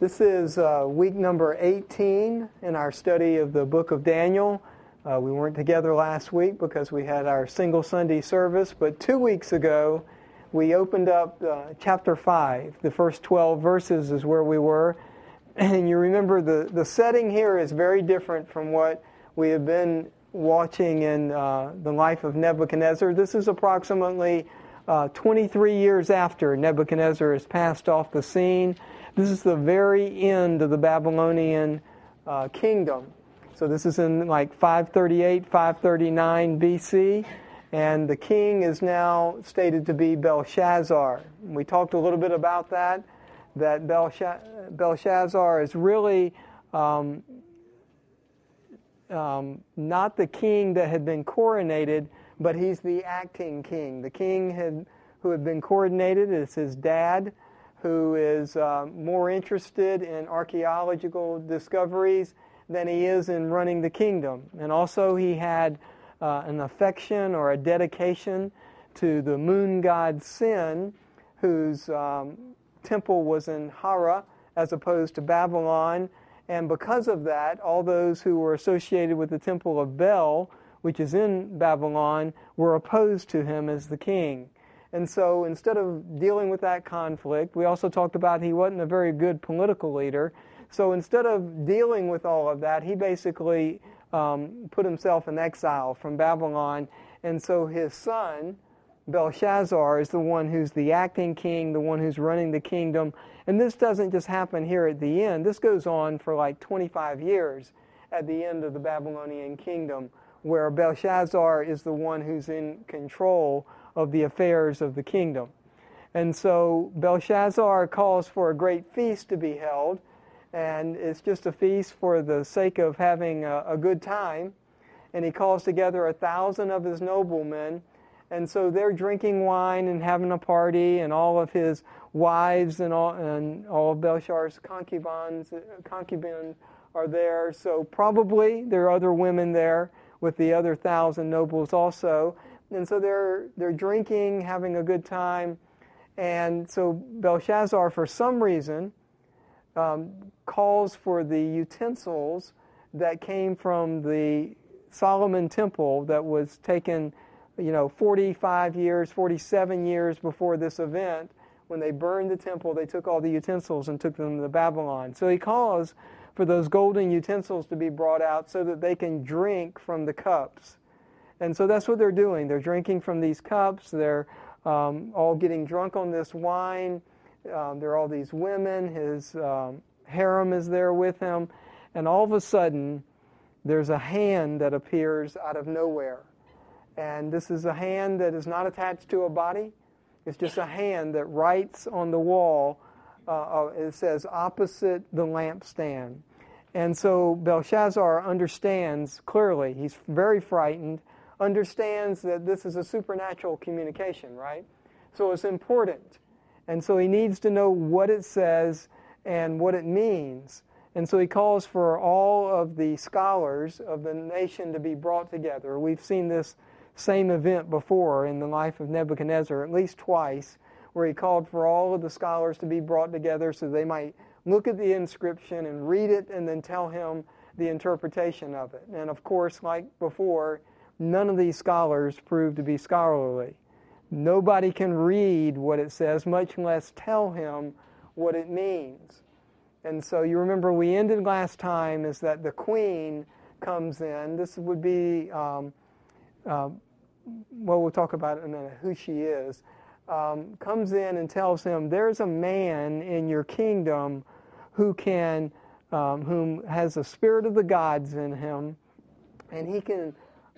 This is uh, week number 18 in our study of the book of Daniel. Uh, we weren't together last week because we had our single Sunday service, but two weeks ago we opened up uh, chapter 5. The first 12 verses is where we were. And you remember the, the setting here is very different from what we have been watching in uh, the life of Nebuchadnezzar. This is approximately uh, 23 years after Nebuchadnezzar has passed off the scene. This is the very end of the Babylonian uh, kingdom. So this is in like 538, 539 BC, and the king is now stated to be Belshazzar. We talked a little bit about that, that Belshazzar is really um, um, not the king that had been coronated, but he's the acting king. The king had, who had been coronated is his dad, who is uh, more interested in archaeological discoveries than he is in running the kingdom. And also, he had uh, an affection or a dedication to the moon god Sin, whose um, temple was in Haran as opposed to Babylon. And because of that, all those who were associated with the temple of Bel, which is in Babylon, were opposed to him as the king. And so instead of dealing with that conflict, we also talked about he wasn't a very good political leader. So instead of dealing with all of that, he basically um, put himself in exile from Babylon. And so his son, Belshazzar, is the one who's the acting king, the one who's running the kingdom. And this doesn't just happen here at the end, this goes on for like 25 years at the end of the Babylonian kingdom, where Belshazzar is the one who's in control of the affairs of the kingdom. And so Belshazzar calls for a great feast to be held, and it's just a feast for the sake of having a, a good time. And he calls together a thousand of his noblemen, and so they're drinking wine and having a party, and all of his wives and all, and all of Belshazzar's concubines, concubines are there. So probably there are other women there with the other thousand nobles also. And so they're, they're drinking, having a good time. And so Belshazzar, for some reason, um, calls for the utensils that came from the Solomon temple that was taken, you know, 45 years, 47 years before this event. When they burned the temple, they took all the utensils and took them to Babylon. So he calls for those golden utensils to be brought out so that they can drink from the cups. And so that's what they're doing. They're drinking from these cups. They're um, all getting drunk on this wine. Um, there are all these women. His um, harem is there with him. And all of a sudden, there's a hand that appears out of nowhere. And this is a hand that is not attached to a body. It's just a hand that writes on the wall. Uh, uh it says, opposite the lampstand. And so Belshazzar understands clearly. He's very frightened understands that this is a supernatural communication, right? So it's important. And so he needs to know what it says and what it means. And so he calls for all of the scholars of the nation to be brought together. We've seen this same event before in the life of Nebuchadnezzar, at least twice, where he called for all of the scholars to be brought together so they might look at the inscription and read it and then tell him the interpretation of it. And of course, like before, None of these scholars prove to be scholarly. Nobody can read what it says, much less tell him what it means. And so you remember we ended last time is that the queen comes in. This would be, um, uh, well, we'll talk about in a minute, who she is. Um, comes in and tells him, There's a man in your kingdom who can, um, whom has the spirit of the gods in him, and he can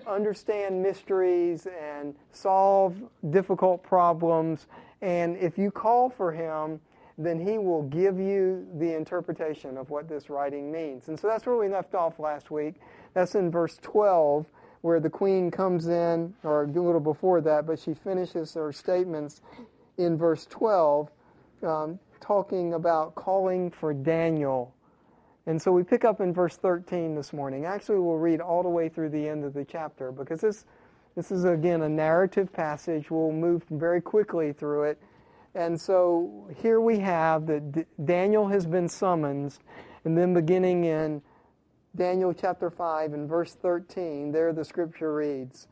understand mysteries and solve difficult problems. And if you call for him, then he will give you the interpretation of what this writing means. And so that's where we left off last week. That's in verse 12, where the queen comes in, or a little before that, but she finishes her statements in verse 12, um, talking about calling for Daniel and so we pick up in verse 13 this morning. Actually, we'll read all the way through the end of the chapter because this, this is, again, a narrative passage. We'll move very quickly through it. And so here we have that Daniel has been summoned, and then beginning in Daniel chapter 5 and verse 13, there the scripture reads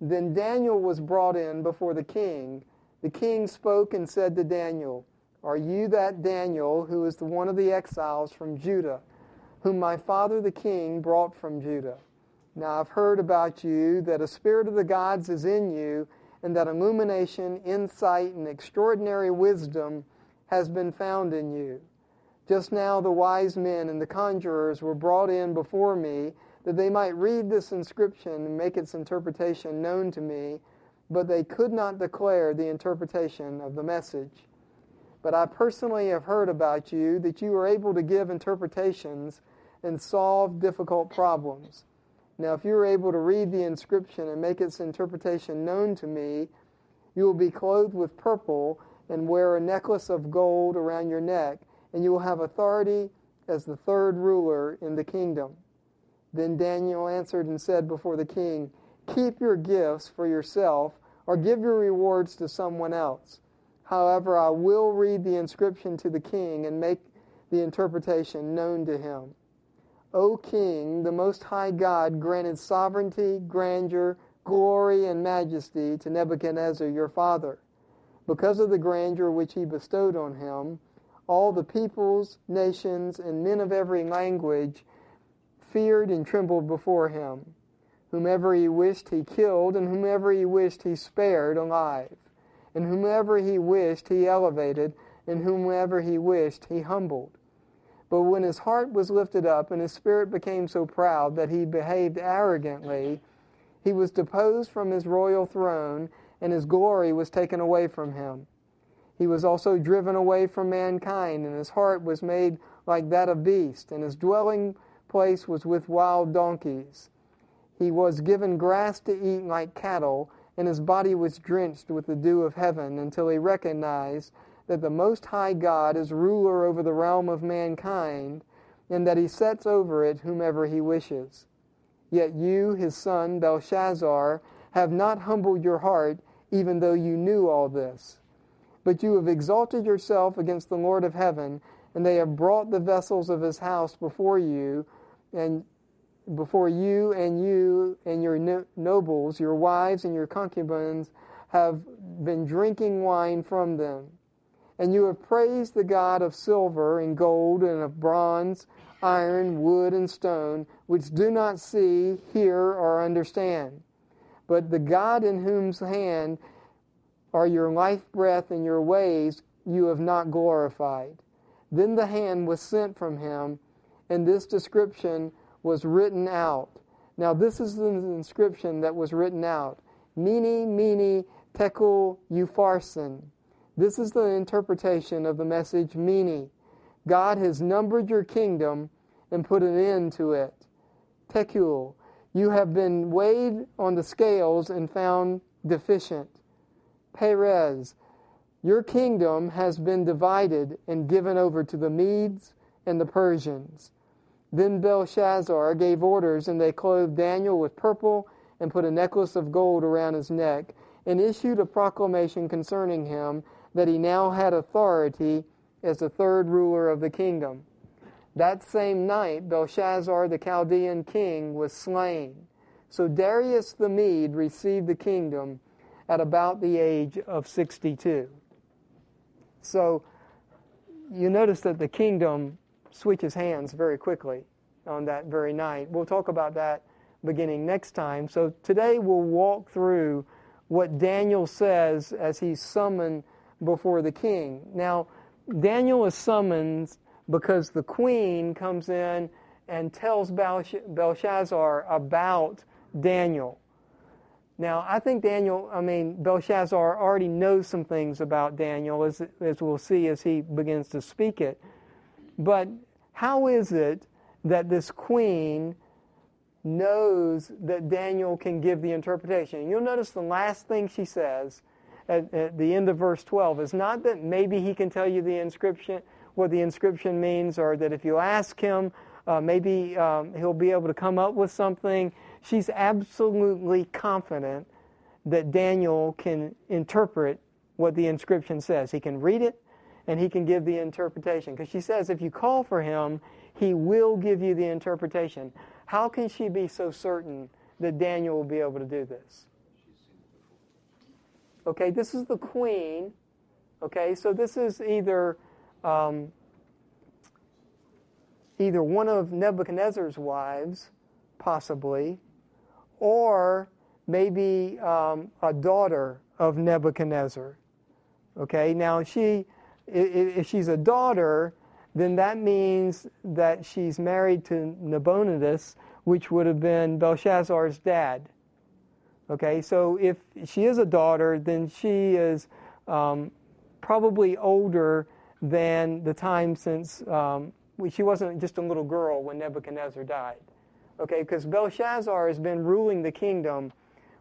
Then Daniel was brought in before the king. The king spoke and said to Daniel, Are you that Daniel who is the one of the exiles from Judah, whom my father the king brought from Judah? Now I've heard about you that a spirit of the gods is in you, and that illumination, insight, and extraordinary wisdom has been found in you. Just now the wise men and the conjurers were brought in before me that they might read this inscription and make its interpretation known to me, but they could not declare the interpretation of the message. But I personally have heard about you that you are able to give interpretations and solve difficult problems. Now, if you are able to read the inscription and make its interpretation known to me, you will be clothed with purple and wear a necklace of gold around your neck and you will have authority as the third ruler in the kingdom. Then Daniel answered and said before the king, Keep your gifts for yourself, or give your rewards to someone else. However, I will read the inscription to the king and make the interpretation known to him. O king, the Most High God granted sovereignty, grandeur, glory, and majesty to Nebuchadnezzar your father. Because of the grandeur which he bestowed on him, all the peoples, nations, and men of every language feared and trembled before him. Whomever he wished he killed, and whomever he wished he spared alive. And whomever he wished he elevated, and whomever he wished he humbled. But when his heart was lifted up, and his spirit became so proud that he behaved arrogantly, he was deposed from his royal throne, and his glory was taken away from him. He was also driven away from mankind, and his heart was made like that of beast, and his dwelling place was with wild donkeys. He was given grass to eat like cattle, and his body was drenched with the dew of heaven until he recognized that the Most High God is ruler over the realm of mankind, and that he sets over it whomever he wishes. Yet you, his son Belshazzar, have not humbled your heart, even though you knew all this. But you have exalted yourself against the Lord of heaven, and they have brought the vessels of his house before you, and before you and you and your no- nobles, your wives and your concubines, have been drinking wine from them. And you have praised the God of silver and gold and of bronze, iron, wood, and stone, which do not see, hear, or understand. But the God in whose hand are your life breath and your ways you have not glorified. Then the hand was sent from him, and this description was written out. Now, this is the inscription that was written out Mene, Mene, Tekel, Upharsin. This is the interpretation of the message Mene. God has numbered your kingdom and put an end to it. Tekel, you have been weighed on the scales and found deficient. Peres, your kingdom has been divided and given over to the Medes and the Persians. Then Belshazzar gave orders, and they clothed Daniel with purple and put a necklace of gold around his neck, and issued a proclamation concerning him that he now had authority as the third ruler of the kingdom. That same night, Belshazzar the Chaldean king was slain. So Darius the Mede received the kingdom at about the age of 62. So you notice that the kingdom switches hands very quickly on that very night. We'll talk about that beginning next time. So today we'll walk through what Daniel says as he's summoned before the king. Now, Daniel is summoned because the queen comes in and tells Belshazzar about Daniel. Now, I think Daniel, I mean, Belshazzar already knows some things about Daniel, as, as we'll see as he begins to speak it. But how is it that this queen knows that Daniel can give the interpretation? You'll notice the last thing she says at, at the end of verse 12 is not that maybe he can tell you the inscription, what the inscription means, or that if you ask him, uh, maybe um, he'll be able to come up with something she's absolutely confident that Daniel can interpret what the inscription says. He can read it and he can give the interpretation. Because she says if you call for him, he will give you the interpretation. How can she be so certain that Daniel will be able to do this? Okay, this is the queen. Okay, so this is either um, either one of Nebuchadnezzar's wives, possibly, or maybe um, a daughter of Nebuchadnezzar. Okay, now she, if she's a daughter, then that means that she's married to Nabonidus, which would have been Belshazzar's dad. Okay, so if she is a daughter, then she is um, probably older than the time since um, she wasn't just a little girl when Nebuchadnezzar died. Okay, because Belshazzar has been ruling the kingdom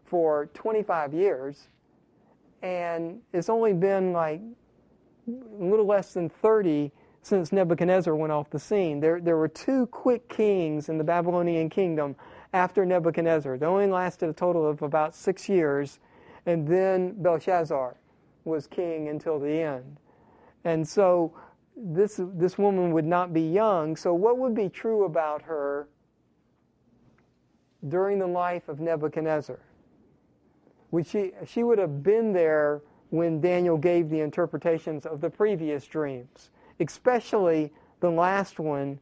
for 25 years, and it's only been like a little less than 30 since Nebuchadnezzar went off the scene. There, there were two quick kings in the Babylonian kingdom after Nebuchadnezzar. They only lasted a total of about six years, and then Belshazzar was king until the end. And so this, this woman would not be young. So, what would be true about her during the life of Nebuchadnezzar? Would she, she would have been there when Daniel gave the interpretations of the previous dreams, especially the last one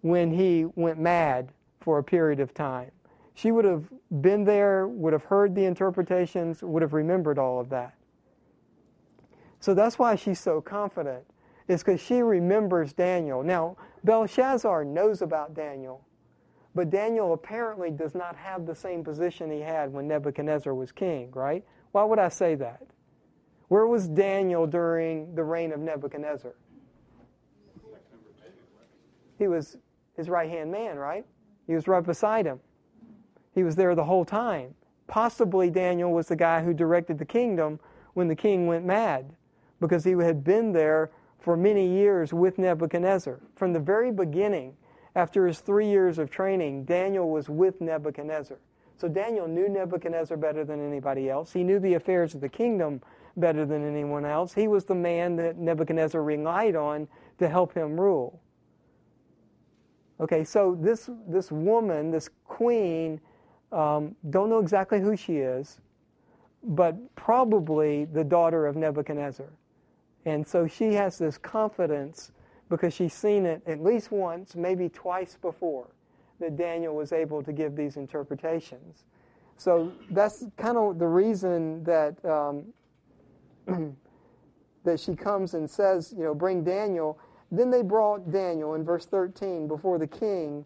when he went mad for a period of time. She would have been there, would have heard the interpretations, would have remembered all of that. So that's why she's so confident, is because she remembers Daniel. Now, Belshazzar knows about Daniel, but Daniel apparently does not have the same position he had when Nebuchadnezzar was king, right? Why would I say that? Where was Daniel during the reign of Nebuchadnezzar? He was his right hand man, right? He was right beside him. He was there the whole time. Possibly Daniel was the guy who directed the kingdom when the king went mad because he had been there for many years with Nebuchadnezzar. From the very beginning, after his three years of training, Daniel was with Nebuchadnezzar. So Daniel knew Nebuchadnezzar better than anybody else. He knew the affairs of the kingdom better than anyone else. He was the man that Nebuchadnezzar relied on to help him rule. Okay, so this, this woman, this queen, um, don't know exactly who she is, but probably the daughter of Nebuchadnezzar. And so she has this confidence because she's seen it at least once, maybe twice before, that Daniel was able to give these interpretations. So that's kind of the reason that um, that she comes and says, you know, bring Daniel. Then they brought Daniel in verse 13 before the king.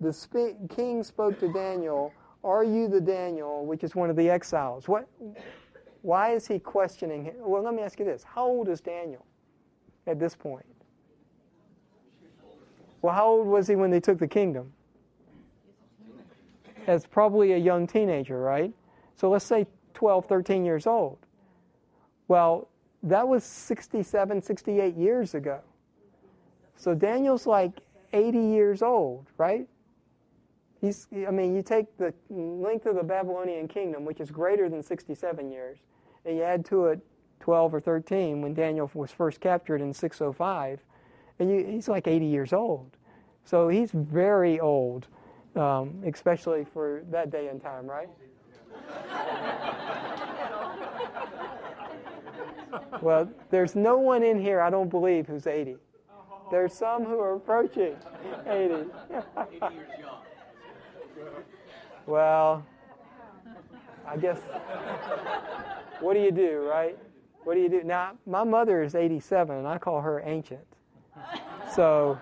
The king spoke to Daniel, "Are you the Daniel, which is one of the exiles?" What? Why is he questioning him? Well, let me ask you this: How old is Daniel at this point? Well, how old was he when they took the kingdom? As probably a young teenager, right? So let's say 12, 13 years old. Well, that was 67, 68 years ago. So Daniel's like 80 years old, right? He's, I mean, you take the length of the Babylonian kingdom, which is greater than 67 years, and you add to it 12 or 13 when Daniel was first captured in 605, and you, he's like 80 years old. So he's very old, um, especially for that day and time, right? well, there's no one in here, I don't believe, who's 80. There's some who are approaching 80. well, I guess, what do you do, right? What do you do? Now, my mother is 87, and I call her ancient. So.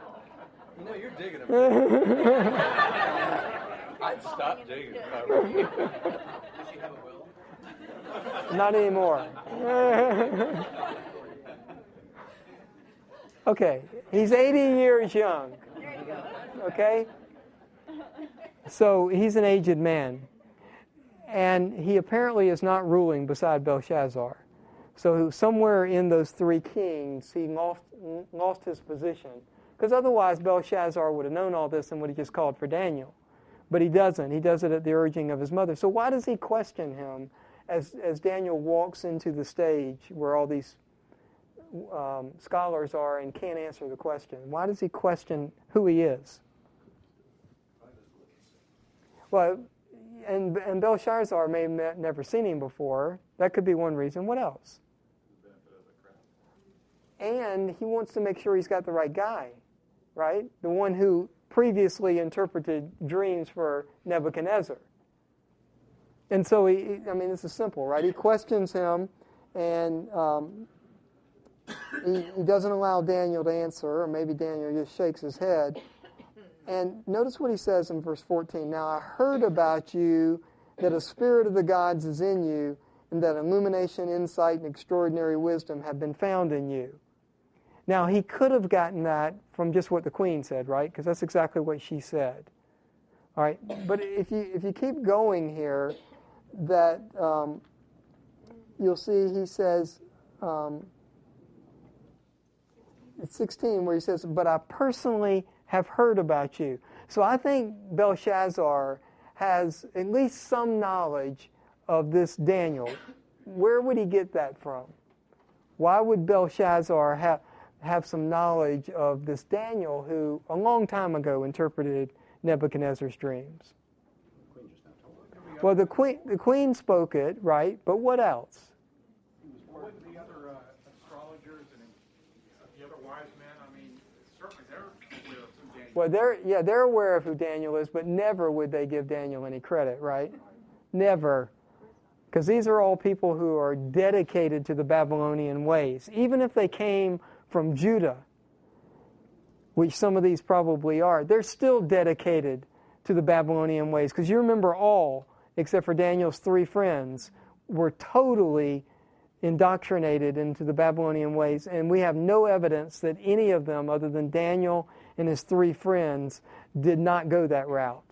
You know, you're digging it. I'd stop digging if I were you. Does she have a will? Not anymore. okay, he's 80 years young. Okay? So he's an aged man. And he apparently is not ruling beside Belshazzar. So somewhere in those three kings, he lost, lost his position. Because otherwise, Belshazzar would have known all this and would have just called for Daniel. But he doesn't. He does it at the urging of his mother. So why does he question him as, as Daniel walks into the stage where all these um, scholars are and can't answer the question, why does he question who he is? Well, and, and Belshazzar may have never seen him before. That could be one reason. What else? And he wants to make sure he's got the right guy, right? The one who previously interpreted dreams for Nebuchadnezzar. And so he, I mean, this is simple, right? He questions him, and um, he, he doesn't allow Daniel to answer, or maybe Daniel just shakes his head. And notice what he says in verse 14. Now I heard about you that a spirit of the gods is in you, and that illumination, insight, and extraordinary wisdom have been found in you. Now he could have gotten that from just what the queen said, right? Because that's exactly what she said. All right, but if you if you keep going here, that um, you'll see he says. Um, 16 where he says, But I personally have heard about you. So I think Belshazzar has at least some knowledge of this Daniel. Where would he get that from? Why would Belshazzar have, have some knowledge of this Daniel who a long time ago interpreted Nebuchadnezzar's dreams? Well, the queen, the queen spoke it, right? But what else? Well, they're yeah, they're aware of who Daniel is, but never would they give Daniel any credit, right? Never. Because these are all people who are dedicated to the Babylonian ways. Even if they came from Judah, which some of these probably are, they're still dedicated to the Babylonian ways. Because you remember all, except for Daniel's three friends, were totally indoctrinated into the Babylonian ways. And we have no evidence that any of them, other than Daniel and his three friends did not go that route.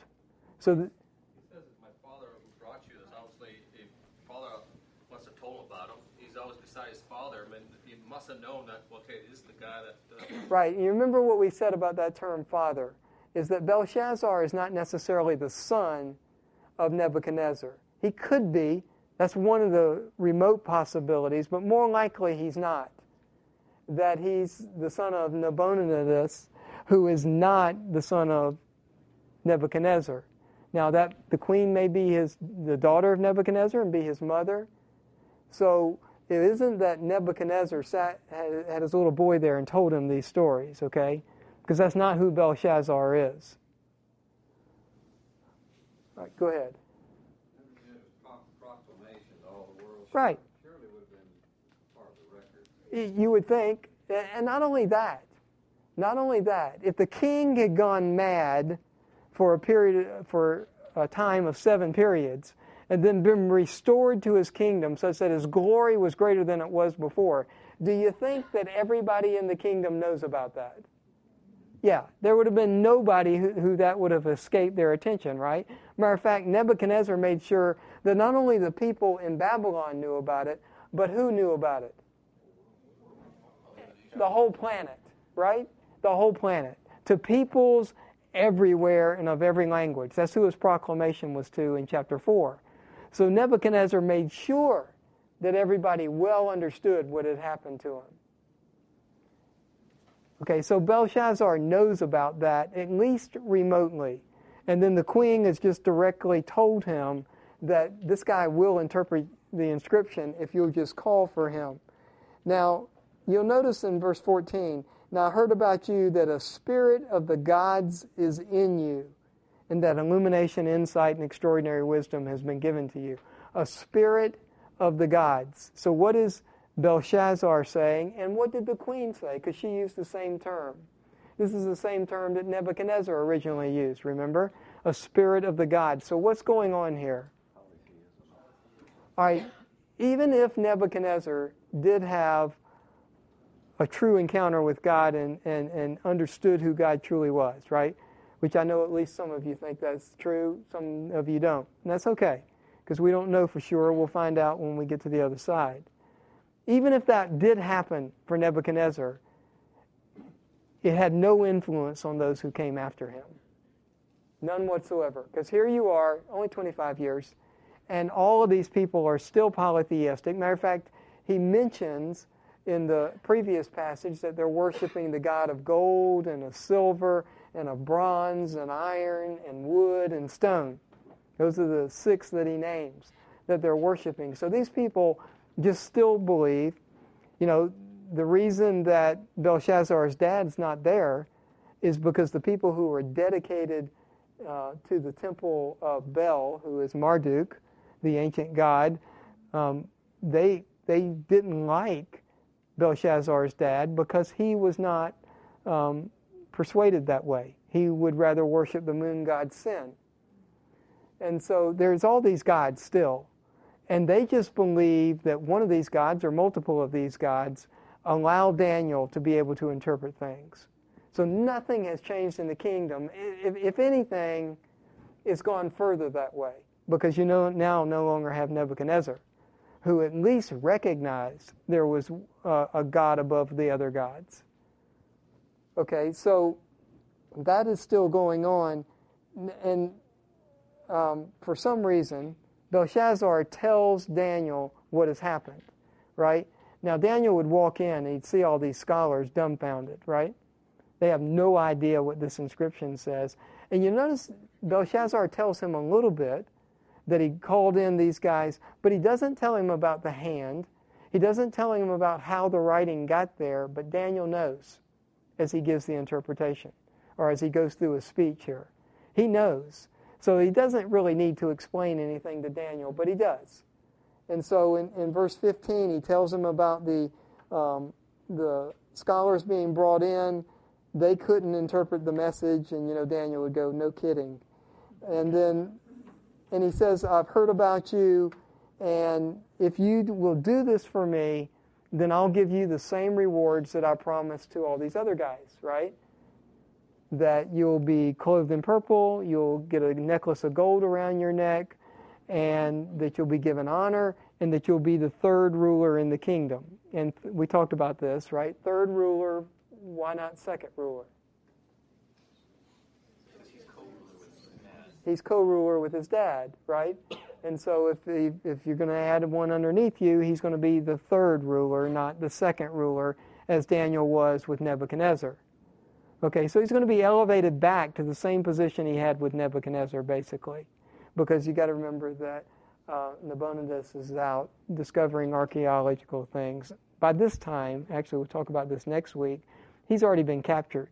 So th- he says my father who brought you is obviously the father must have told about him. He's always beside his father. I mean, he must have known that. Okay, this is the guy that. Uh, right. You remember what we said about that term father is that Belshazzar is not necessarily the son of Nebuchadnezzar. He could be. That's one of the remote possibilities, but more likely he's not. That he's the son of Nabonidus, who is not the son of Nebuchadnezzar. Now that the queen may be his the daughter of Nebuchadnezzar and be his mother. So it isn't that Nebuchadnezzar sat had, had his little boy there and told him these stories, okay? Because that's not who Belshazzar is. All right, go ahead. Right. You would think, and not only that, not only that, if the king had gone mad for a period for a time of seven periods and then been restored to his kingdom such that his glory was greater than it was before, do you think that everybody in the kingdom knows about that? Yeah, there would have been nobody who, who, that would have escaped their attention, right? Matter of fact, Nebuchadnezzar made sure that not only the people in Babylon knew about it, but who knew about it? The whole planet, right? The whole planet, to peoples everywhere and of every language. That's who his proclamation was to in chapter 4. So Nebuchadnezzar made sure that everybody well understood what had happened to him. Okay, so Belshazzar knows about that, at least remotely. And then the queen has just directly told him that this guy will interpret the inscription if you'll just call for him. Now, you'll notice in verse 14, now I heard about you that a spirit of the gods is in you, and that illumination, insight, and extraordinary wisdom has been given to you. A spirit of the gods. So, what is Belshazzar saying, and what did the queen say? Because she used the same term. This is the same term that Nebuchadnezzar originally used, remember? A spirit of the gods. So, what's going on here? All right, even if Nebuchadnezzar did have a true encounter with God and, and, and understood who God truly was, right? Which I know at least some of you think that's true, some of you don't. And that's okay, because we don't know for sure. We'll find out when we get to the other side. Even if that did happen for Nebuchadnezzar, it had no influence on those who came after him. None whatsoever. Because here you are, only 25 years, and all of these people are still polytheistic. Matter of fact, he mentions in the previous passage that they're worshiping the God of gold and of silver and of bronze and iron and wood and stone. Those are the six that he names that they're worshiping. So these people just still believe, you know, the reason that Belshazzar's dad's not there is because the people who were dedicated uh, to the temple of Bel, who is Marduk, the ancient god, um, they they didn't like Belshazzar's dad because he was not um, persuaded that way. He would rather worship the moon god Sin. And so there's all these gods still. And they just believe that one of these gods or multiple of these gods allow Daniel to be able to interpret things. So nothing has changed in the kingdom. If, if anything, it's gone further that way because you know now no longer have Nebuchadnezzar, who at least recognized there was uh, a God above the other gods. Okay, so that is still going on, and um, for some reason, Belshazzar tells Daniel what has happened, right? Now, Daniel would walk in and he'd see all these scholars dumbfounded, right? They have no idea what this inscription says. And you notice Belshazzar tells him a little bit that he called in these guys, but he doesn't tell him about the hand. He doesn't tell him about how the writing got there, but Daniel knows as he gives the interpretation or as he goes through his speech here. He knows. So he doesn't really need to explain anything to Daniel, but he does. And so in, in verse 15, he tells him about the, um, the scholars being brought in. They couldn't interpret the message, and you know Daniel would go, "No kidding." And then, and he says, "I've heard about you, and if you will do this for me, then I'll give you the same rewards that I promised to all these other guys." Right? That you'll be clothed in purple, you'll get a necklace of gold around your neck, and that you'll be given honor and that you'll be the third ruler in the kingdom. And we talked about this, right? Third ruler, why not second ruler? He's co-ruler with his dad, right? And so if if you're going to add one underneath you, he's going to be the third ruler, not the second ruler, as Daniel was with Nebuchadnezzar. Okay, so he's going to be elevated back to the same position he had with Nebuchadnezzar, basically because you got to remember that uh, Nabonidus is out discovering archaeological things. By this time, actually, we'll talk about this next week, he's already been captured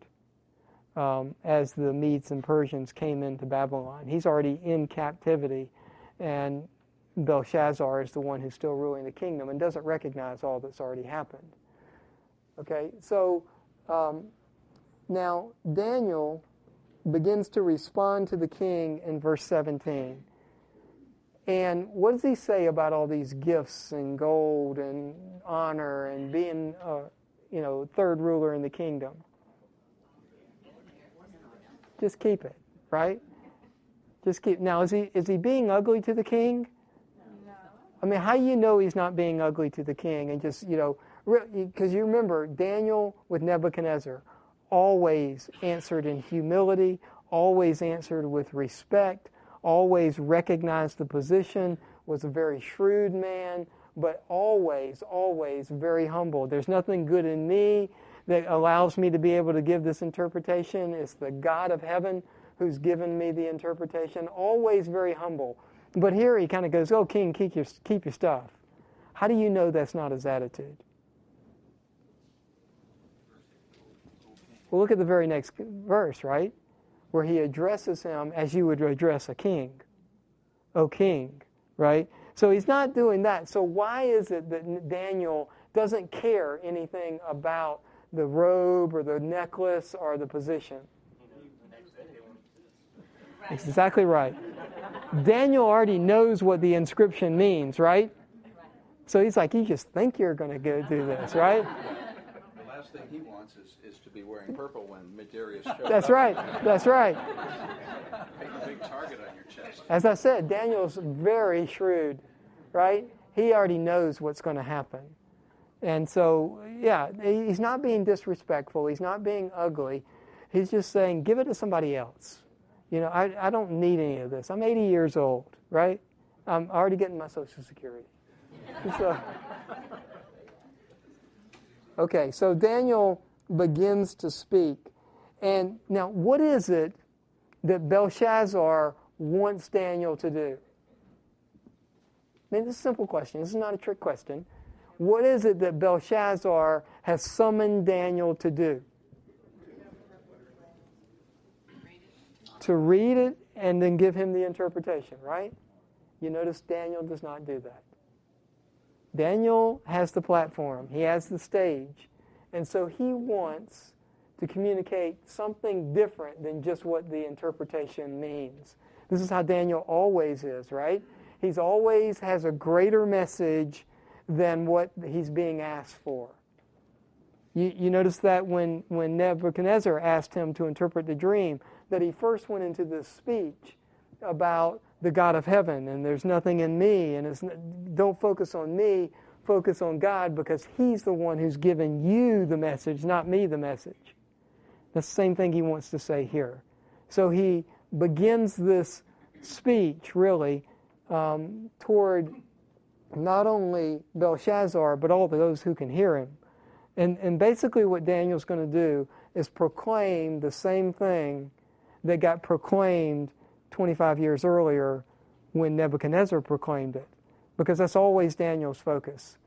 um, as the Medes and Persians came into Babylon. He's already in captivity, and Belshazzar is the one who's still ruling the kingdom and doesn't recognize all that's already happened. Okay, so um, now Daniel begins to respond to the king in verse 17. And what does he say about all these gifts and gold and honor and being, uh, you know, third ruler in the kingdom? Just keep it, right? Just keep. Now, is he is he being ugly to the king? No. I mean, how do you know he's not being ugly to the king? And just you know, because you remember Daniel with Nebuchadnezzar always answered in humility, always answered with respect, always recognized the position, was a very shrewd man, but always, always very humble. There's nothing good in me that allows me to be able to give this interpretation. It's the God of heaven who's given me the interpretation. Always very humble. But here he kind of goes, Oh, king, keep your, keep your stuff. How do you know that's not his attitude? Well, look at the very next verse, right? Where he addresses him as you would address a king. O king, right? So he's not doing that. So why is it that Daniel doesn't care anything about the robe or the necklace or the position? Exactly right. Daniel already knows what the inscription means, right? So he's like, you just think you're going to go do this, right? The last thing he wants is to be wearing purple when Medarius shows up. That's right. That's right. Make a big target on your chest. As I said, Daniel's very shrewd, right? He already knows what's going to happen. And so, yeah, he's not being disrespectful. He's not being ugly. He's just saying, give it to somebody else. You know, I, I don't need any of this. I'm 80 years old, right? I'm already getting my Social Security. so, okay, so Daniel begins to speak. And now, what is it that Belshazzar wants Daniel to do? I mean, this is a simple question. This is not a trick question. What is it that Belshazzar has summoned Daniel to do? To read it and then give him the interpretation, right? You notice Daniel does not do that. Daniel has the platform, he has the stage, and so he wants to communicate something different than just what the interpretation means. This is how Daniel always is, right? He's always has a greater message than what he's being asked for. You, you notice that when, when Nebuchadnezzar asked him to interpret the dream, that he first went into this speech about the God of heaven and there's nothing in me and it's, don't focus on me, focus on God because he's the one who's given you the message, not me the message. That's the same thing he wants to say here. So he begins this speech really um, toward not only Belshazzar, but all those who can hear him. And, and basically, what Daniel's going to do is proclaim the same thing that got proclaimed 25 years earlier when Nebuchadnezzar proclaimed it. Because that's always Daniel's focus,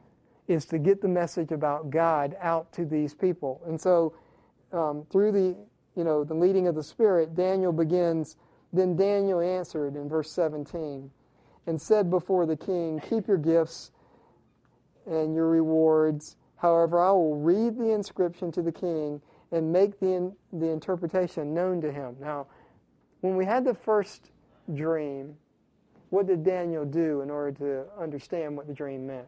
is to get the message about God out to these people. And so, um, through the, you know, the leading of the Spirit, Daniel begins, then Daniel answered in verse 17 and said before the king, Keep your gifts and your rewards. However, I will read the inscription to the king and make the, the interpretation known to him. Now, when we had the first dream, what did Daniel do in order to understand what the dream meant?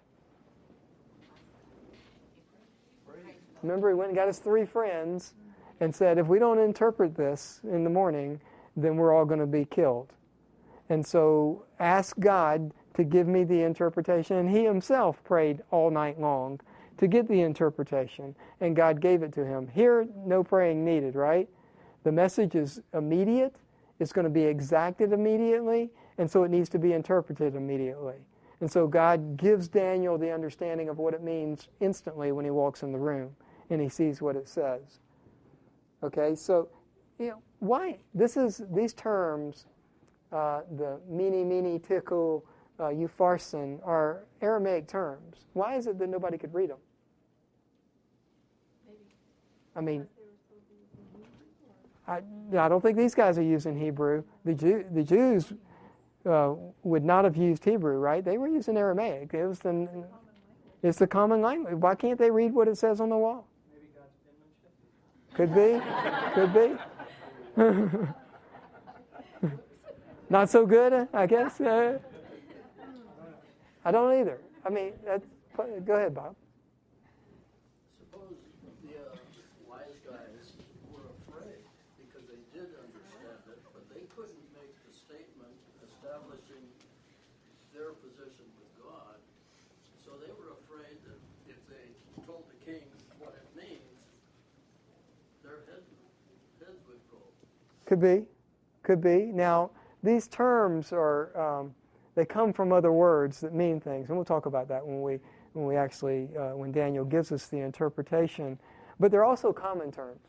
Remember, he went and got his three friends and said, If we don't interpret this in the morning, then we're all going to be killed. And so ask God to give me the interpretation. And he himself prayed all night long to get the interpretation, and God gave it to him. Here, no praying needed, right? The message is immediate, it's going to be exacted immediately, and so it needs to be interpreted immediately. And so God gives Daniel the understanding of what it means instantly when he walks in the room and he sees what it says. Okay, so you know why this is these terms uh, the mene, mene, tekel, uh, upharsin are Aramaic terms. Why is it that nobody could read them? I mean, I, I don't think these guys are using Hebrew. The, Jew, the Jews uh, would not have used Hebrew, right? They were using Aramaic. It was the, it's the common language. Why can't they read what it says on the wall? Could be. Could be. Not so good, I guess. Uh, I don't either. I mean, go ahead, Bob. Suppose the uh, wise guys were afraid because they did understand it, but they couldn't make the statement establishing their position with God. So they were afraid that if they told the king what it means, their head, heads would roll. Could be. Could be. Now, these terms are um, they come from other words that mean things, and we'll talk about that when we when we actually uh, when Daniel gives us the interpretation. But they're also common terms.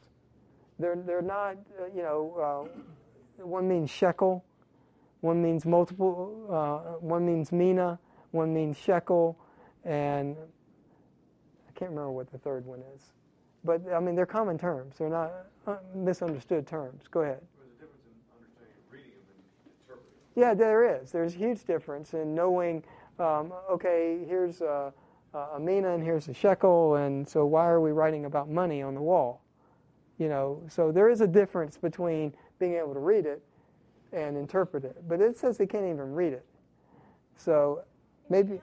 They're they're not uh, you know uh, one means shekel, one means multiple, uh, one means mina, one means shekel, and I can't remember what the third one is. But I mean they're common terms. They're not uh, misunderstood terms. Go ahead. Yeah, there is. There's a huge difference in knowing, um, okay, here's a, a mina and here's a shekel, and so why are we writing about money on the wall? You know, so there is a difference between being able to read it and interpret it. But it says they can't even read it. So maybe.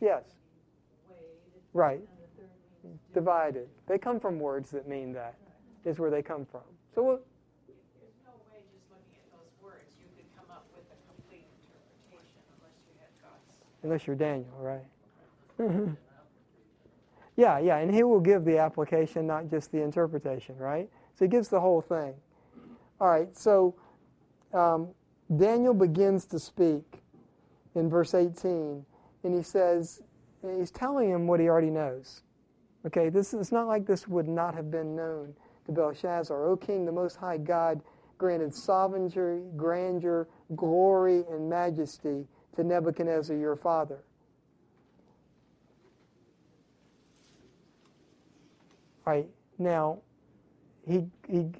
Yes. Right. Divided. They come from words that mean that, is where they come from. So we'll, there's no way just looking at those words you could come up with a complete interpretation unless you had God's. Unless you're Daniel, right? yeah, yeah, and he will give the application, not just the interpretation, right? So he gives the whole thing. All right, so um, Daniel begins to speak in verse 18, and he says, he's telling him what he already knows. Okay, this is not like this would not have been known to Belshazzar. O king, the most high God granted sovereignty, grandeur, glory, and majesty to Nebuchadnezzar your father. Right now, he, he,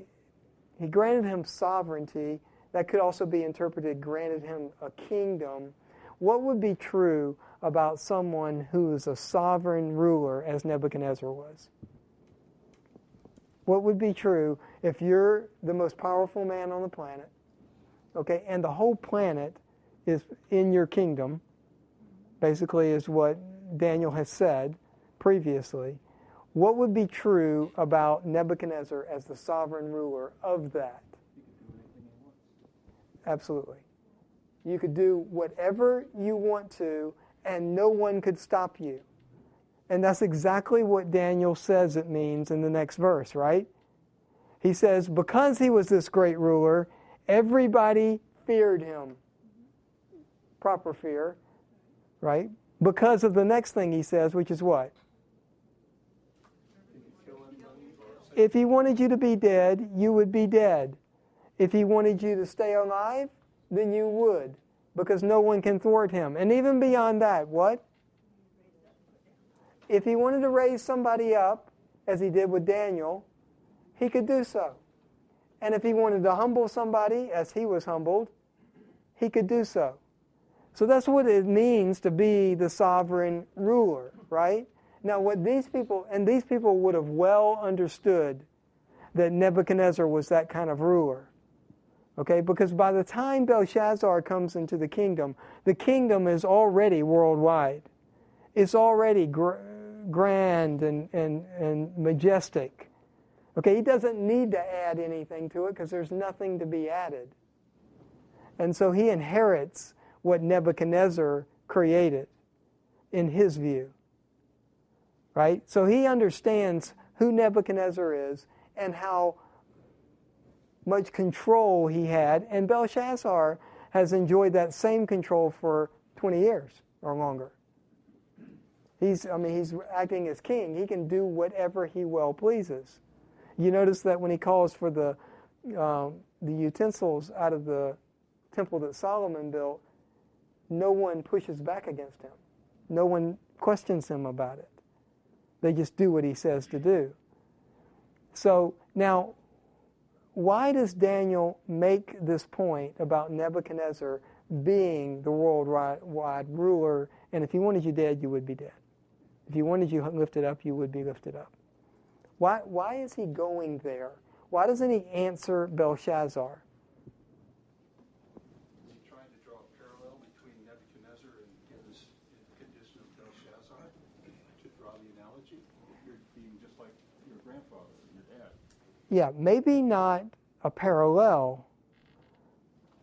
he granted him sovereignty. That could also be interpreted granted him a kingdom. What would be true about someone who is a sovereign ruler as Nebuchadnezzar was? What would be true if you're the most powerful man on the planet, okay, and the whole planet is in your kingdom, basically, is what Daniel has said previously. What would be true about Nebuchadnezzar as the sovereign ruler of that? Absolutely. You could do whatever you want to, and no one could stop you. And that's exactly what Daniel says it means in the next verse, right? He says, because he was this great ruler, everybody feared him. Proper fear, right? Because of the next thing he says, which is what? If he wanted you to be dead, you would be dead. If he wanted you to stay alive, then you would, because no one can thwart him. And even beyond that, what? If he wanted to raise somebody up, as he did with Daniel, he could do so. And if he wanted to humble somebody, as he was humbled, he could do so. So that's what it means to be the sovereign ruler, right? Now, what these people, and these people would have well understood that Nebuchadnezzar was that kind of ruler. Okay, because by the time Belshazzar comes into the kingdom, the kingdom is already worldwide. It's already gr- grand and, and, and majestic. Okay, he doesn't need to add anything to it because there's nothing to be added. And so he inherits what Nebuchadnezzar created in his view. Right? So he understands who Nebuchadnezzar is and how much control he had. And Belshazzar has enjoyed that same control for 20 years or longer. He's, I mean, he's acting as king. He can do whatever he well pleases. You notice that when he calls for the, um, the utensils out of the temple that Solomon built, no one pushes back against him. No one questions him about it. They just do what he says to do. So now, why does Daniel make this point about Nebuchadnezzar being the worldwide ruler? And if he wanted you dead, you would be dead. If he wanted you lifted up, you would be lifted up. Why, why is he going there? Why doesn't he answer Belshazzar? Is he trying to draw a parallel between Nebuchadnezzar and his condition of Belshazzar? To draw the analogy? You're being just like your grandfather and your dad. Yeah, maybe not a parallel,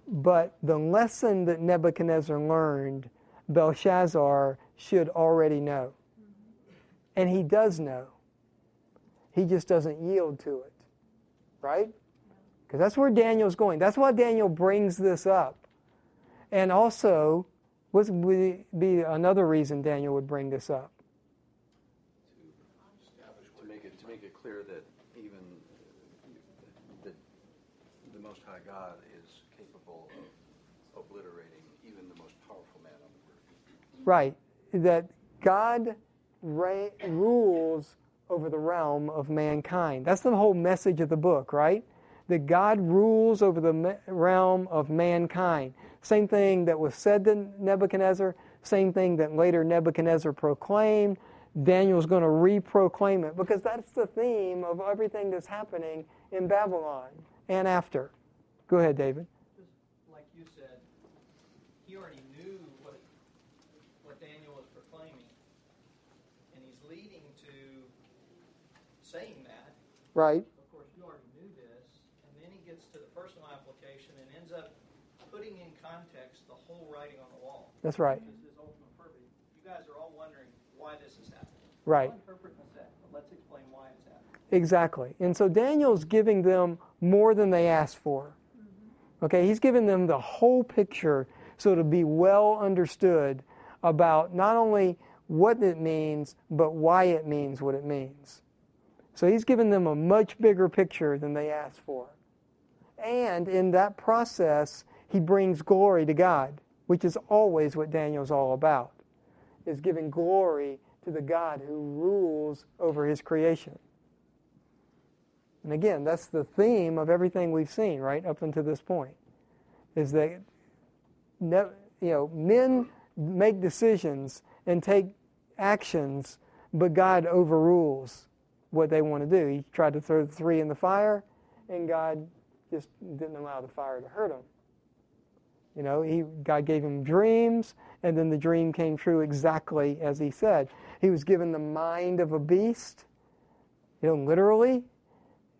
but the lesson that Nebuchadnezzar learned, Belshazzar should already know. And he does know. He just doesn't yield to it. Right? Because that's where Daniel's going. That's why Daniel brings this up. And also, what would be another reason Daniel would bring this up? To make it, to make it clear that even the, the Most High God is capable of obliterating even the most powerful man on the earth. Right. That God ra- rules over the realm of mankind. That's the whole message of the book, right? That God rules over the ma- realm of mankind. Same thing that was said to Nebuchadnezzar, same thing that later Nebuchadnezzar proclaimed. Daniel's going to reproclaim it because that's the theme of everything that's happening in Babylon and after. Go ahead, David. Just like you said, he already knew what what Daniel was proclaiming, and he's leading to saying that. Right. Of course, you already knew this, and then he gets to the personal application and ends up putting in context the whole writing on the wall. That's right. This is his ultimate purpose. You guys are all wondering why this is happening. Right. I'll interpret in a sec, but let's explain why it's happening. Exactly. And so Daniel's giving them more than they asked for. Mm-hmm. Okay, he's giving them the whole picture so it'll be well understood about not only what it means, but why it means what it means. So he's given them a much bigger picture than they asked for. And in that process, he brings glory to God, which is always what Daniel's all about, is giving glory to the God who rules over his creation. And again, that's the theme of everything we've seen, right, up until this point, is that you know, men make decisions and take actions, but God overrules what they want to do. He tried to throw the three in the fire, and God just didn't allow the fire to hurt him. You know, he, God gave him dreams, and then the dream came true exactly as he said. He was given the mind of a beast, you know, literally,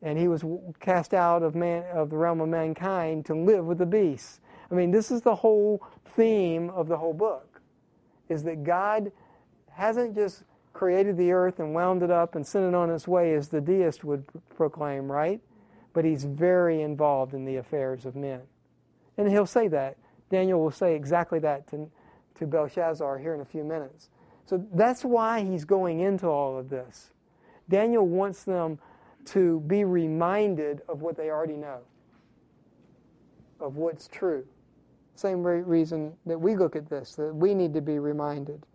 and he was cast out of man of the realm of mankind to live with the beasts. I mean, this is the whole theme of the whole book, is that God hasn't just created the earth and wound it up and sent it on its way as the deist would proclaim, right? But he's very involved in the affairs of men. And he'll say that. Daniel will say exactly that to, to Belshazzar here in a few minutes. So that's why he's going into all of this. Daniel wants them to be reminded of what they already know, of what's true. Same reason that we look at this, that we need to be reminded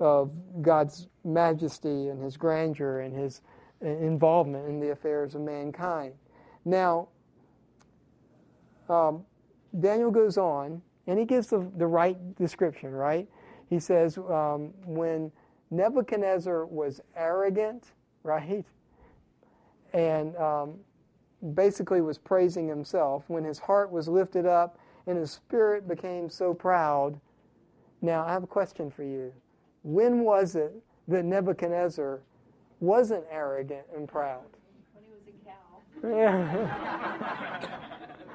of God's majesty and his grandeur and his involvement in the affairs of mankind. Now, um, Daniel goes on and he gives the, the right description, right? He says, um, when Nebuchadnezzar was arrogant, right? And um, basically was praising himself, when his heart was lifted up and his spirit became so proud. Now, I have a question for you. When was it that Nebuchadnezzar wasn't arrogant and proud? When he was a cow. Yeah.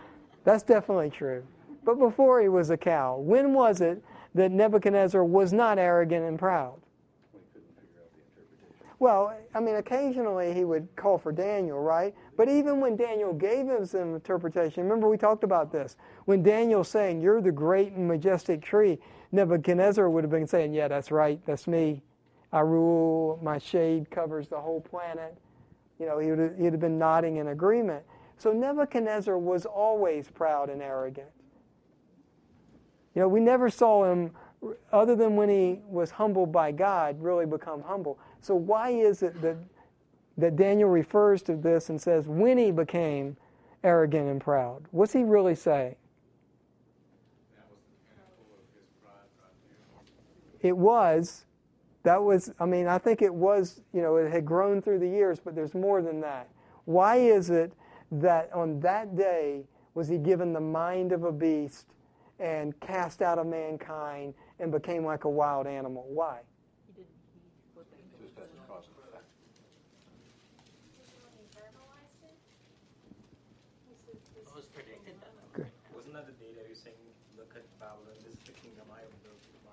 That's definitely true. But before he was a cow, when was it that Nebuchadnezzar was not arrogant and proud? Well, I mean, occasionally he would call for Daniel, right? But even when Daniel gave him some interpretation, remember we talked about this. When Daniel's saying, You're the great and majestic tree, Nebuchadnezzar would have been saying, Yeah, that's right, that's me. I rule, my shade covers the whole planet. You know, he would have, he'd have been nodding in agreement. So Nebuchadnezzar was always proud and arrogant. You know, we never saw him, other than when he was humbled by God, really become humble. So why is it that, that Daniel refers to this and says, when he became arrogant and proud? What's he really saying? It was. That was, I mean, I think it was, you know, it had grown through the years, but there's more than that. Why is it that on that day was he given the mind of a beast and cast out of mankind and became like a wild animal? Why?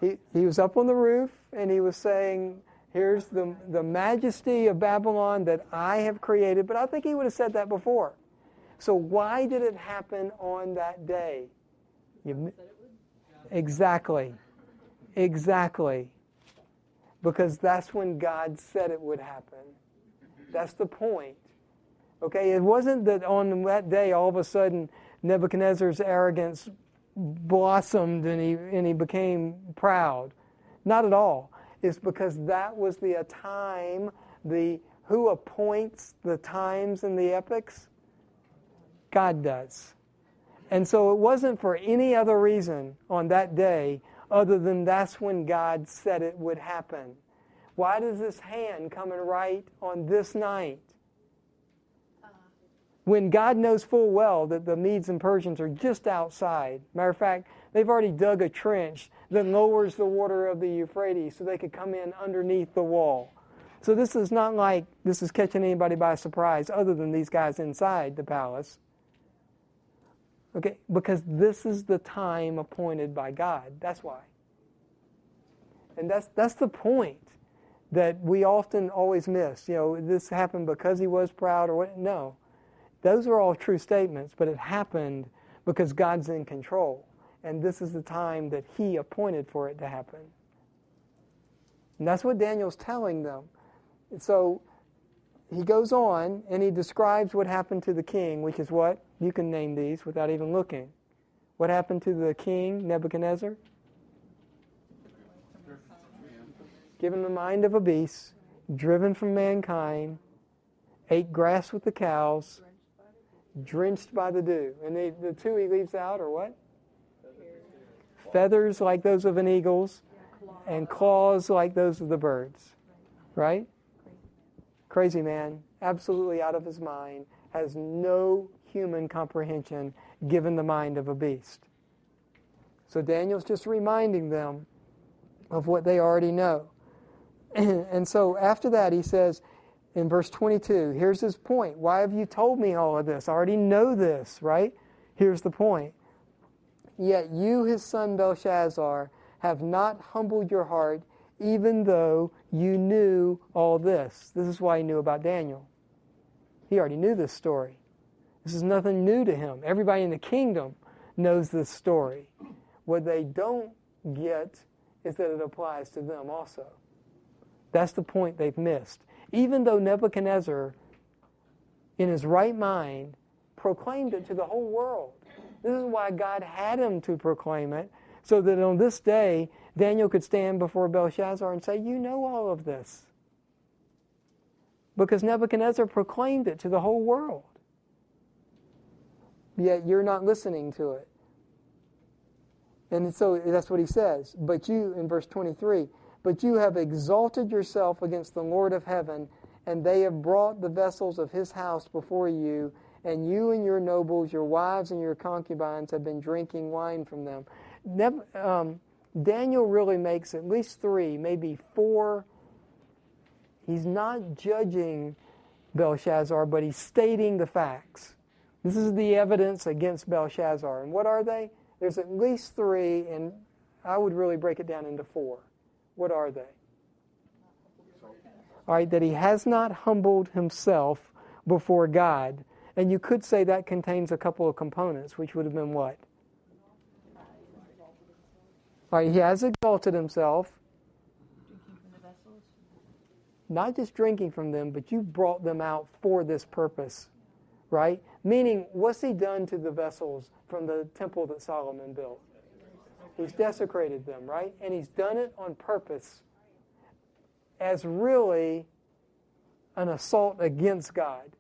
He, he was up on the roof and he was saying, Here's the, the majesty of Babylon that I have created. But I think he would have said that before. So, why did it happen on that day? You, exactly. Exactly. Because that's when God said it would happen. That's the point. Okay, it wasn't that on that day all of a sudden Nebuchadnezzar's arrogance blossomed and he, and he became proud. Not at all. It's because that was the uh, time, the who appoints the times and the epochs? God does. And so it wasn't for any other reason on that day other than that's when God said it would happen. Why does this hand come and write on this night? When God knows full well that the Medes and Persians are just outside. Matter of fact, they've already dug a trench that lowers the water of the Euphrates so they could come in underneath the wall. So this is not like this is catching anybody by surprise other than these guys inside the palace. Okay, because this is the time appointed by God. That's why. And that's that's the point that we often always miss. You know, this happened because he was proud or what? No. Those are all true statements, but it happened because God's in control. And this is the time that He appointed for it to happen. And that's what Daniel's telling them. So he goes on and he describes what happened to the king, which is what? You can name these without even looking. What happened to the king, Nebuchadnezzar? Given the mind of a beast, driven from mankind, ate grass with the cows, drenched by the dew. And they, the two he leaves out are what? Feathers like those of an eagle's, and claws like those of the birds. Right? Crazy man, absolutely out of his mind, has no human comprehension given the mind of a beast. So Daniel's just reminding them of what they already know. and so after that, he says in verse 22, here's his point. Why have you told me all of this? I already know this, right? Here's the point. Yet you, his son Belshazzar, have not humbled your heart, even though you knew all this. This is why he knew about Daniel. He already knew this story. This is nothing new to him. Everybody in the kingdom knows this story. What they don't get is that it applies to them also. That's the point they've missed. Even though Nebuchadnezzar, in his right mind, proclaimed it to the whole world. This is why God had him to proclaim it, so that on this day, Daniel could stand before Belshazzar and say, You know all of this. Because Nebuchadnezzar proclaimed it to the whole world. Yet you're not listening to it. And so that's what he says. But you, in verse 23, but you have exalted yourself against the Lord of heaven, and they have brought the vessels of his house before you, and you and your nobles, your wives and your concubines have been drinking wine from them. Um, Daniel really makes at least three, maybe four. He's not judging Belshazzar, but he's stating the facts. This is the evidence against Belshazzar. And what are they? There's at least three, and I would really break it down into four. What are they? All right, that he has not humbled himself before God. And you could say that contains a couple of components, which would have been what? All right, he has exalted himself. Not just drinking from them, but you brought them out for this purpose, right? Meaning, what's he done to the vessels from the temple that Solomon built? He's desecrated them, right? And he's done it on purpose as really an assault against God,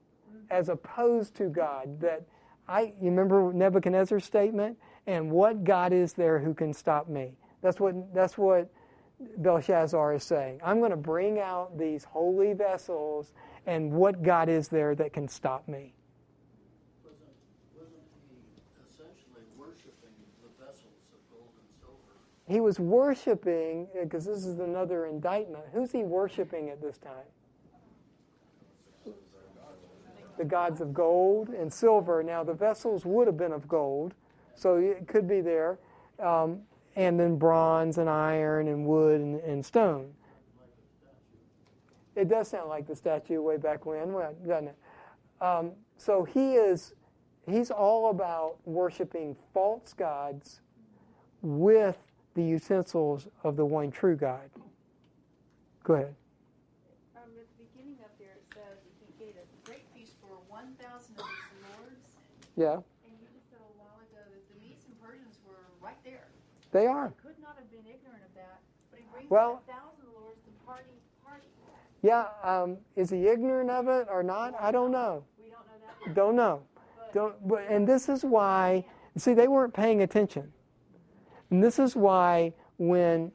as opposed to God. That I, you remember Nebuchadnezzar's statement? And what God is there who can stop me? That's what, that's what Belshazzar is saying. I'm going to bring out these holy vessels, and what God is there that can stop me? Wasn't, wasn't he essentially worshiping the vessels of gold and silver? He was worshiping, because this is another indictment. Who's he worshiping at this time? The gods of gold and silver. Now, the vessels would have been of gold, so it could be there. Um, and then bronze and iron and wood and, and stone. It does sound like the statue way back when, doesn't it? Um, so he is, he's all about worshiping false gods with the utensils of the one true God. Go ahead. Um, at the beginning up there, it says he gave a great feast for 1,000 of his lords. Yeah. And you just said a while ago that the Medes and Persians were right there. They are. Could not have been ignorant of that, but he brings Well- thousand lords to party, party. Yeah. Um, is he ignorant of it or not? I don't know. We don't know that. Don't know. Don't. But, and this is why. See, they weren't paying attention. And this is why when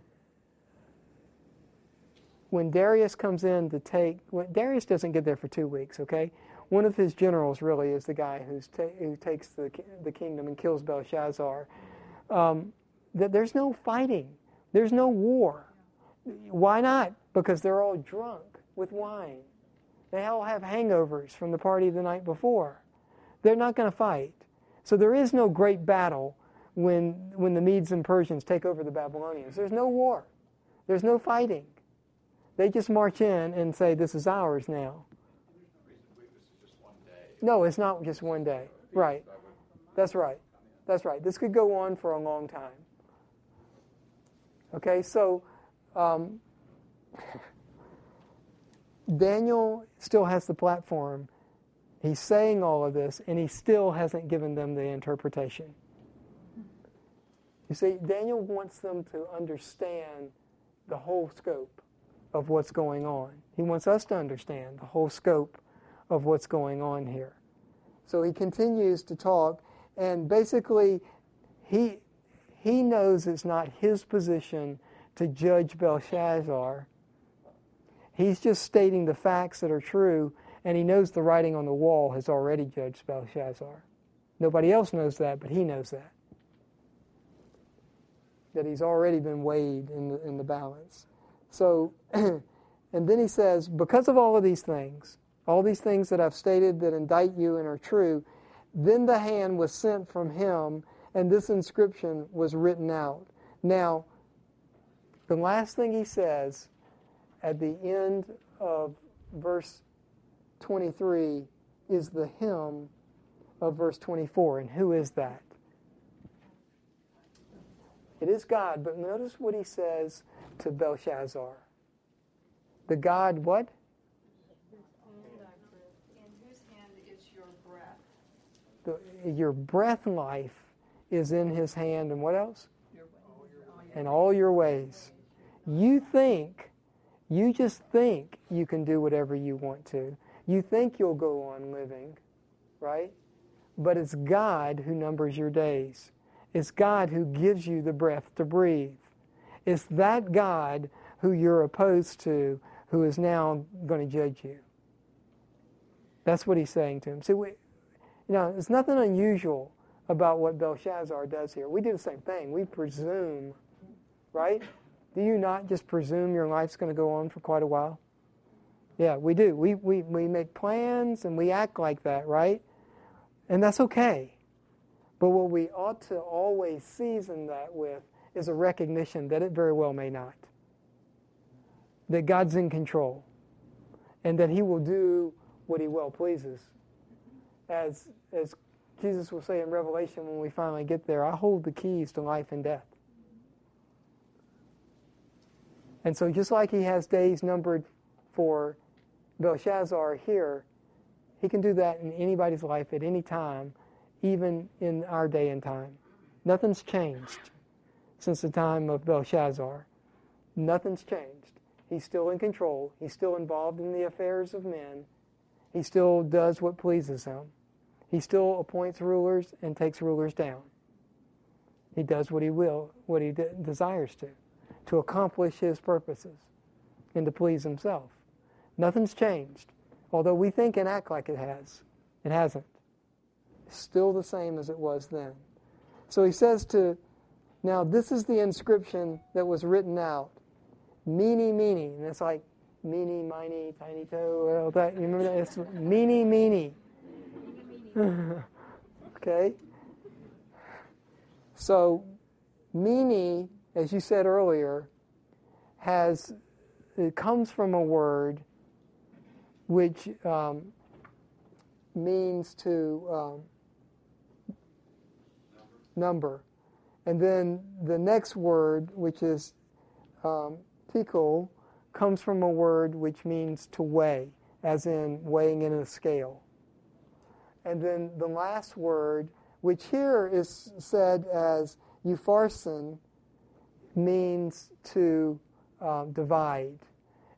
when Darius comes in to take, when Darius doesn't get there for two weeks, okay? One of his generals really is the guy who's ta- who takes the, the kingdom and kills Belshazzar. Um, that there's no fighting, there's no war. Why not? Because they're all drunk with wine. They all have hangovers from the party the night before. They're not going to fight. So there is no great battle when, when the Medes and Persians take over the Babylonians. There's no war. There's no fighting. They just march in and say, This is ours now. No, it's not just one day. Right. That's right. That's right. This could go on for a long time. Okay, so um, Daniel still has the platform. He's saying all of this, and he still hasn't given them the interpretation. You see, Daniel wants them to understand the whole scope of what's going on. He wants us to understand the whole scope of what's going on here. So he continues to talk, and basically, he, he knows it's not his position to judge Belshazzar. He's just stating the facts that are true, and he knows the writing on the wall has already judged Belshazzar. Nobody else knows that, but he knows that. That he's already been weighed in the, in the balance. So, and then he says, because of all of these things, all these things that I've stated that indict you and are true, then the hand was sent from him, and this inscription was written out. Now, the last thing he says at the end of verse 23 is the him of verse 24. And who is that? It is God, but notice what he says to Belshazzar. The God, what? Your breath? Your breath life is in his hand, and what else? And all your ways. You think, you just think you can do whatever you want to. You think you'll go on living, right? But it's God who numbers your days. It's God who gives you the breath to breathe. It's that God who you're opposed to who is now going to judge you. That's what he's saying to him. See, we, you know, there's nothing unusual about what Belshazzar does here. We do the same thing. We presume, right? Do you not just presume your life's going to go on for quite a while? Yeah, we do. We, we, we make plans and we act like that, right? And that's okay. But what we ought to always season that with is a recognition that it very well may not. That God's in control and that He will do what He well pleases. As, as Jesus will say in Revelation when we finally get there, I hold the keys to life and death. And so, just like He has days numbered for Belshazzar here, He can do that in anybody's life at any time, even in our day and time. Nothing's changed since the time of Belshazzar. Nothing's changed. He's still in control. He's still involved in the affairs of men. He still does what pleases him. He still appoints rulers and takes rulers down. He does what he will, what he de- desires to, to accomplish his purposes and to please himself. Nothing's changed. Although we think and act like it has, it hasn't. Still the same as it was then. So he says to, now this is the inscription that was written out. Mene, meeny. And it's like, meeny, miny, tiny toe. All that. You remember that? It's meeny, meeny. okay? So, meeny, as you said earlier, has, it comes from a word which um, means to um, number. And then the next word, which is um, Tekel, comes from a word which means to weigh, as in weighing in a scale. And then the last word, which here is said as upharsin, means to um, divide.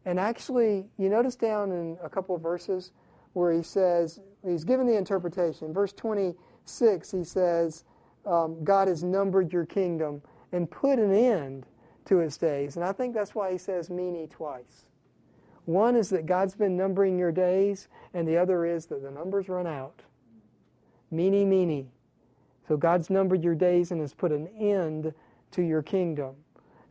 And actually, you notice down in a couple of verses where he says, he's given the interpretation. Verse 26, he says, um, God has numbered your kingdom and put an end to its days. And I think that's why he says meany twice. One is that God's been numbering your days, and the other is that the numbers run out. Mene, meany. So God's numbered your days and has put an end to your kingdom.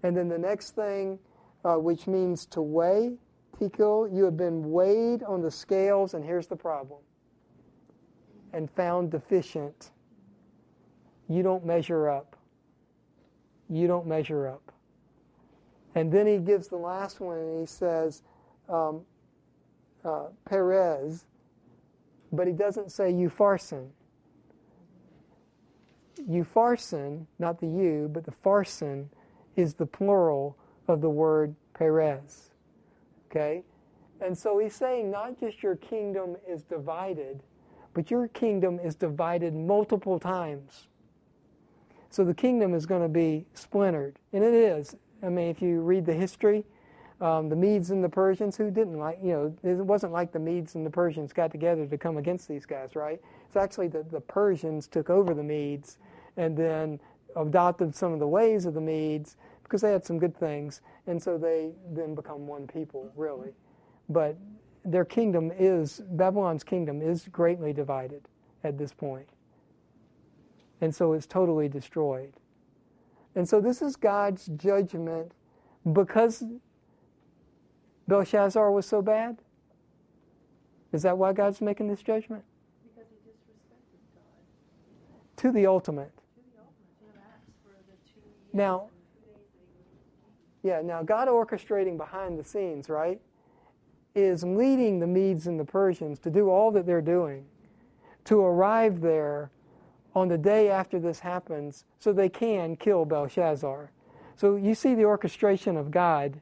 And then the next thing uh, which means to weigh. Tekel, you have been weighed on the scales, and here's the problem, and found deficient. You don't measure up. You don't measure up. And then he gives the last one, and he says, um, uh, Peres, but he doesn't say Upharsin. upharsin, not the u, but the pharsin, is the plural of the word Peres. Okay? And so he's saying not just your kingdom is divided, but your kingdom is divided multiple times. So the kingdom is going to be splintered. And it is. I mean, if you read the history, um, the Medes and the Persians, who didn't like, you know, it wasn't like the Medes and the Persians got together to come against these guys, right? It's actually that the Persians took over the Medes and then adopted some of the ways of the Medes because they had some good things, and so they then become one people, really. But their kingdom is, Babylon's kingdom is greatly divided at this point. And so it's totally destroyed. And so this is God's judgment because Belshazzar was so bad? Is that why God's making this judgment? Because he disrespected God. To the ultimate. To the ultimate, for the Now- and two days that he was Yeah, now God orchestrating behind the scenes, right, is leading the Medes and the Persians to do all that they're doing to arrive there on the day after this happens so they can kill Belshazzar. So you see the orchestration of God.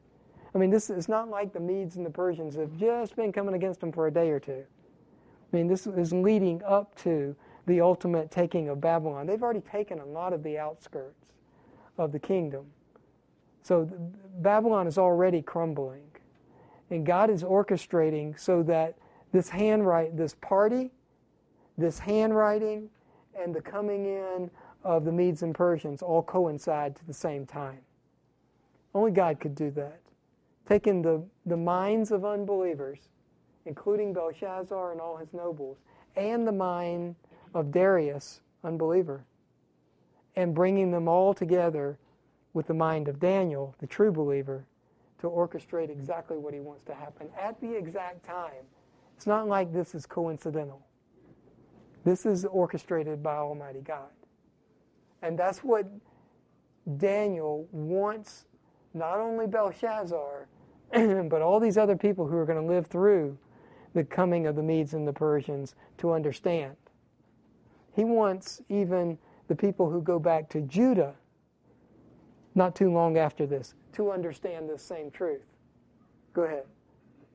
I mean, this is not like the Medes and the Persians have just been coming against them for a day or two. I mean, this is leading up to the ultimate taking of Babylon. They've already taken a lot of the outskirts of the kingdom. So Babylon is already crumbling. And God is orchestrating so that this handwrite, this party, this handwriting, and the coming in of the Medes and Persians all coincide to the same time. Only God could do that. Taking the, the minds of unbelievers, including Belshazzar and all his nobles, and the mind of Darius, unbeliever, and bringing them all together with the mind of Daniel, the true believer, to orchestrate exactly what he wants to happen at the exact time. It's not like this is coincidental. This is orchestrated by Almighty God. And that's what Daniel wants not only Belshazzar, but all these other people who are going to live through the coming of the Medes and the Persians to understand. He wants even the people who go back to Judah not too long after this to understand this same truth. Go ahead.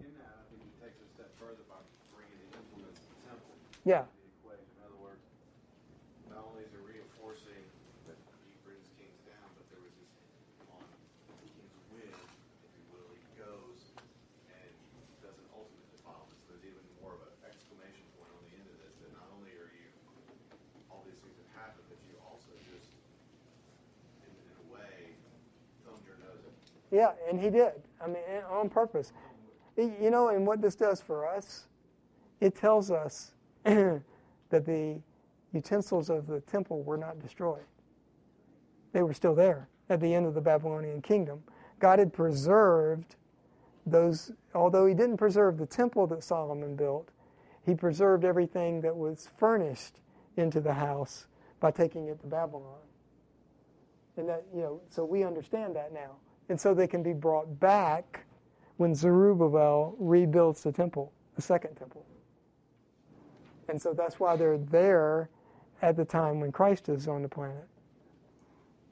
In that, I think he takes it a step further by bringing the implements of the temple Yeah. into the equation. In other words, not only is it reinforcing that he brings kings down, but there was this on the king's whim, if you will, he goes and does an ultimate defilement. So there's even more of an exclamation point on the end of this, that not only are you, all these things have happened, but you also just, in, in a way, thumbed your nose at Yeah, and he did. I mean, on purpose. You know, and what this does for us, it tells us that the utensils of the temple were not destroyed. They were still there at the end of the Babylonian kingdom. God had preserved those, although he didn't preserve the temple that Solomon built, he preserved everything that was furnished into the house by taking it to Babylon. And that, you know, so we understand that now. And so they can be brought back when Zerubbabel rebuilds the temple, the second temple. And so that's why they're there at the time when Christ is on the planet.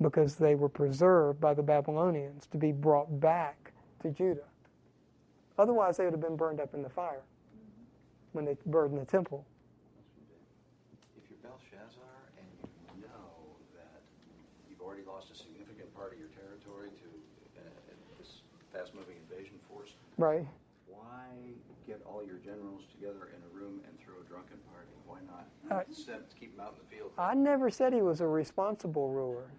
Because they were preserved by the Babylonians to be brought back to Judah. Otherwise, they would have been burned up in the fire when they burned the temple. If you're Belshazzar and you know that you've already lost a significant part of your territory to uh, this fast-moving invasion force, Right? why get all your generals together in a room and throw a drunken party? Why not Uh, Send, keep them out in the field? I never said he was a responsible ruler.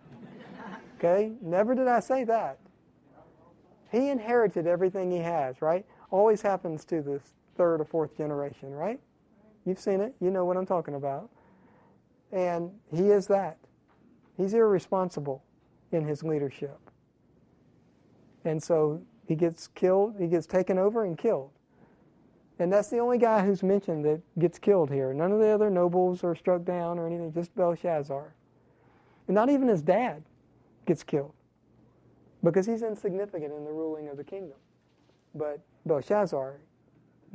Okay? Never did I say that. He inherited everything he has, right? Always happens to the third or fourth generation, right? You've seen it. You know what I'm talking about. And he is that. He's irresponsible in his leadership. And so he gets killed, he gets taken over and killed. And that's the only guy who's mentioned that gets killed here. None of the other nobles are struck down or anything, just Belshazzar. And not even his dad gets killed because he's insignificant in the ruling of the kingdom. But Belshazzar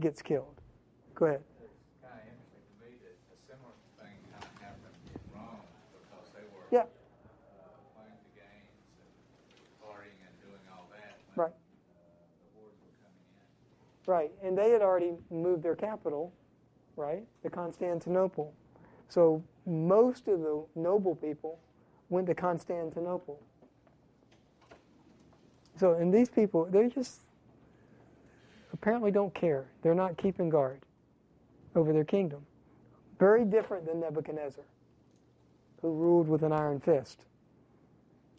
gets killed. Go ahead. It's kind of interesting to me that a similar thing kind of happened in Rome because they were Right, and they had already moved their capital, right, to Constantinople. So most of the noble people went to Constantinople. So, and these people, they just apparently don't care. They're not keeping guard over their kingdom. Very different than Nebuchadnezzar, who ruled with an iron fist.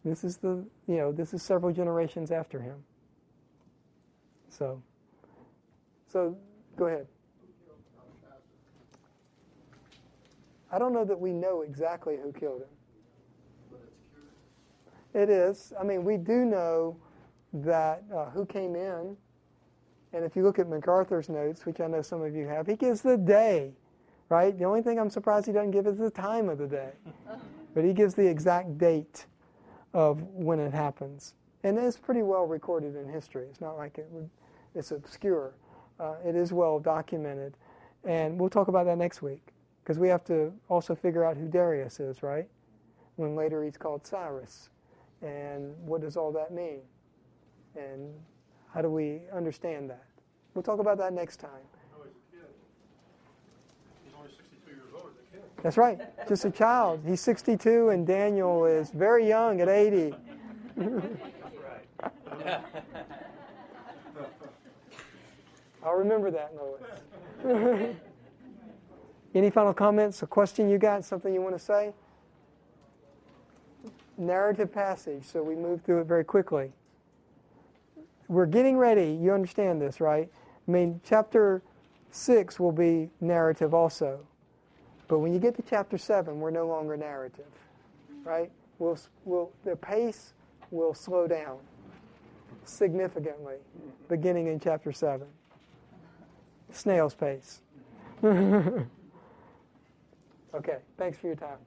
This is the, you know, this is several generations after him. So, so go ahead. I don't know that we know exactly who killed him. It is. I mean, we do know that uh, who came in, and if you look at MacArthur's notes, which I know some of you have, he gives the day, right? The only thing I'm surprised he doesn't give is the time of the day, but he gives the exact date of when it happens, and it's pretty well recorded in history. It's not like it would, it's obscure. Uh, it is well documented, and we'll talk about that next week because we have to also figure out who Darius is, right? When later he's called Cyrus, and what does all that mean? And how do we understand that? We'll talk about that next time. Oh, he's a kid. He's only 62 years old as a kid. That's right, just a child. He's 62, and Daniel is very young at 80. I'll remember that, Lois. Any final comments? A question you got? Something you want to say? Narrative passage, so we move through it very quickly. We're getting ready. You understand this, right? I mean, chapter 6 will be narrative also. But when you get to chapter 7, we're no longer narrative, right? We'll, we'll, the pace will slow down significantly beginning in chapter 7. Snail's pace. okay, thanks for your time.